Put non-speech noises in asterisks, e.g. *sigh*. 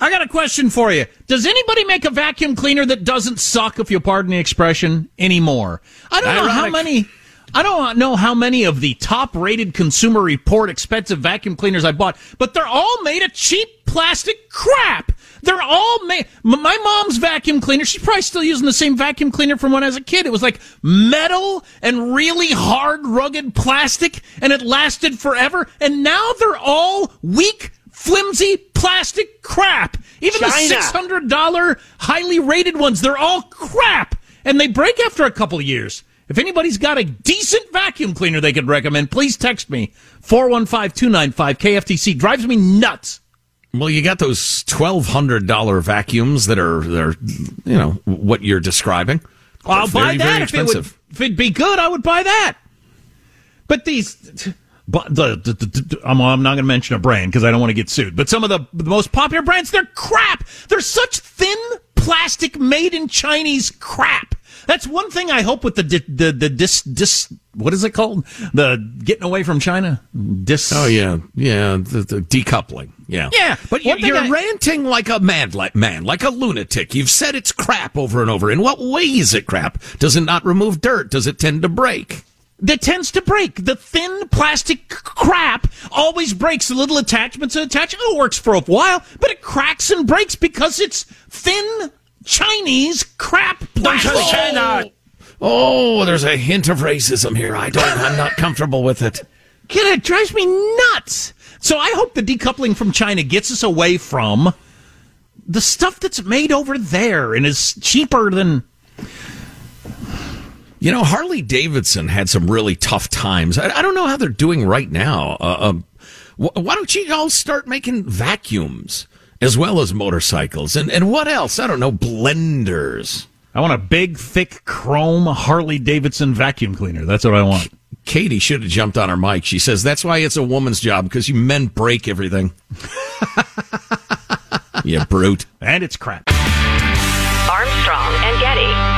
I got a question for you. Does anybody make a vacuum cleaner that doesn't suck, if you pardon the expression, anymore? I don't know how many. I don't know how many of the top rated Consumer Report expensive vacuum cleaners I bought, but they're all made of cheap plastic crap. They're all made. My mom's vacuum cleaner, she's probably still using the same vacuum cleaner from when I was a kid. It was like metal and really hard, rugged plastic, and it lasted forever. And now they're all weak, flimsy plastic crap. Even China. the six hundred dollar highly rated ones, they're all crap, and they break after a couple of years. If anybody's got a decent vacuum cleaner they could recommend, please text me 415-295 KFTC. Drives me nuts. Well, you got those twelve hundred dollar vacuums that are, they're, you know, what you're describing. I'll They're buy that very if it, would, if it'd be good. I would buy that. But these, but the, the, the, I'm, I'm not going to mention a brand because I don't want to get sued. But some of the, the most popular brands, they're crap. They're such thin plastic, made in Chinese crap. That's one thing I hope with the di- the the dis dis what is it called the getting away from China dis Oh yeah, yeah, the, the decoupling. Yeah, Yeah, But you, you're I- ranting like a mad like man, like a lunatic. You've said it's crap over and over. In what way is it crap? Does it not remove dirt? Does it tend to break? That tends to break. The thin plastic crap always breaks. The little attachments and attach. Oh, it works for a while, but it cracks and breaks because it's thin Chinese crap plastic. Oh, there's a hint of racism here. I don't. I'm not comfortable with it. Kid, it drives me nuts. So I hope the decoupling from China gets us away from the stuff that's made over there and is cheaper than. You know, Harley Davidson had some really tough times. I, I don't know how they're doing right now. Uh, um, wh- why don't you all start making vacuums as well as motorcycles and and what else? I don't know, blenders. I want a big, thick, chrome Harley Davidson vacuum cleaner. That's what I want. Katie should have jumped on her mic. She says that's why it's a woman's job because you men break everything. *laughs* you brute. And it's crap. Armstrong and Getty.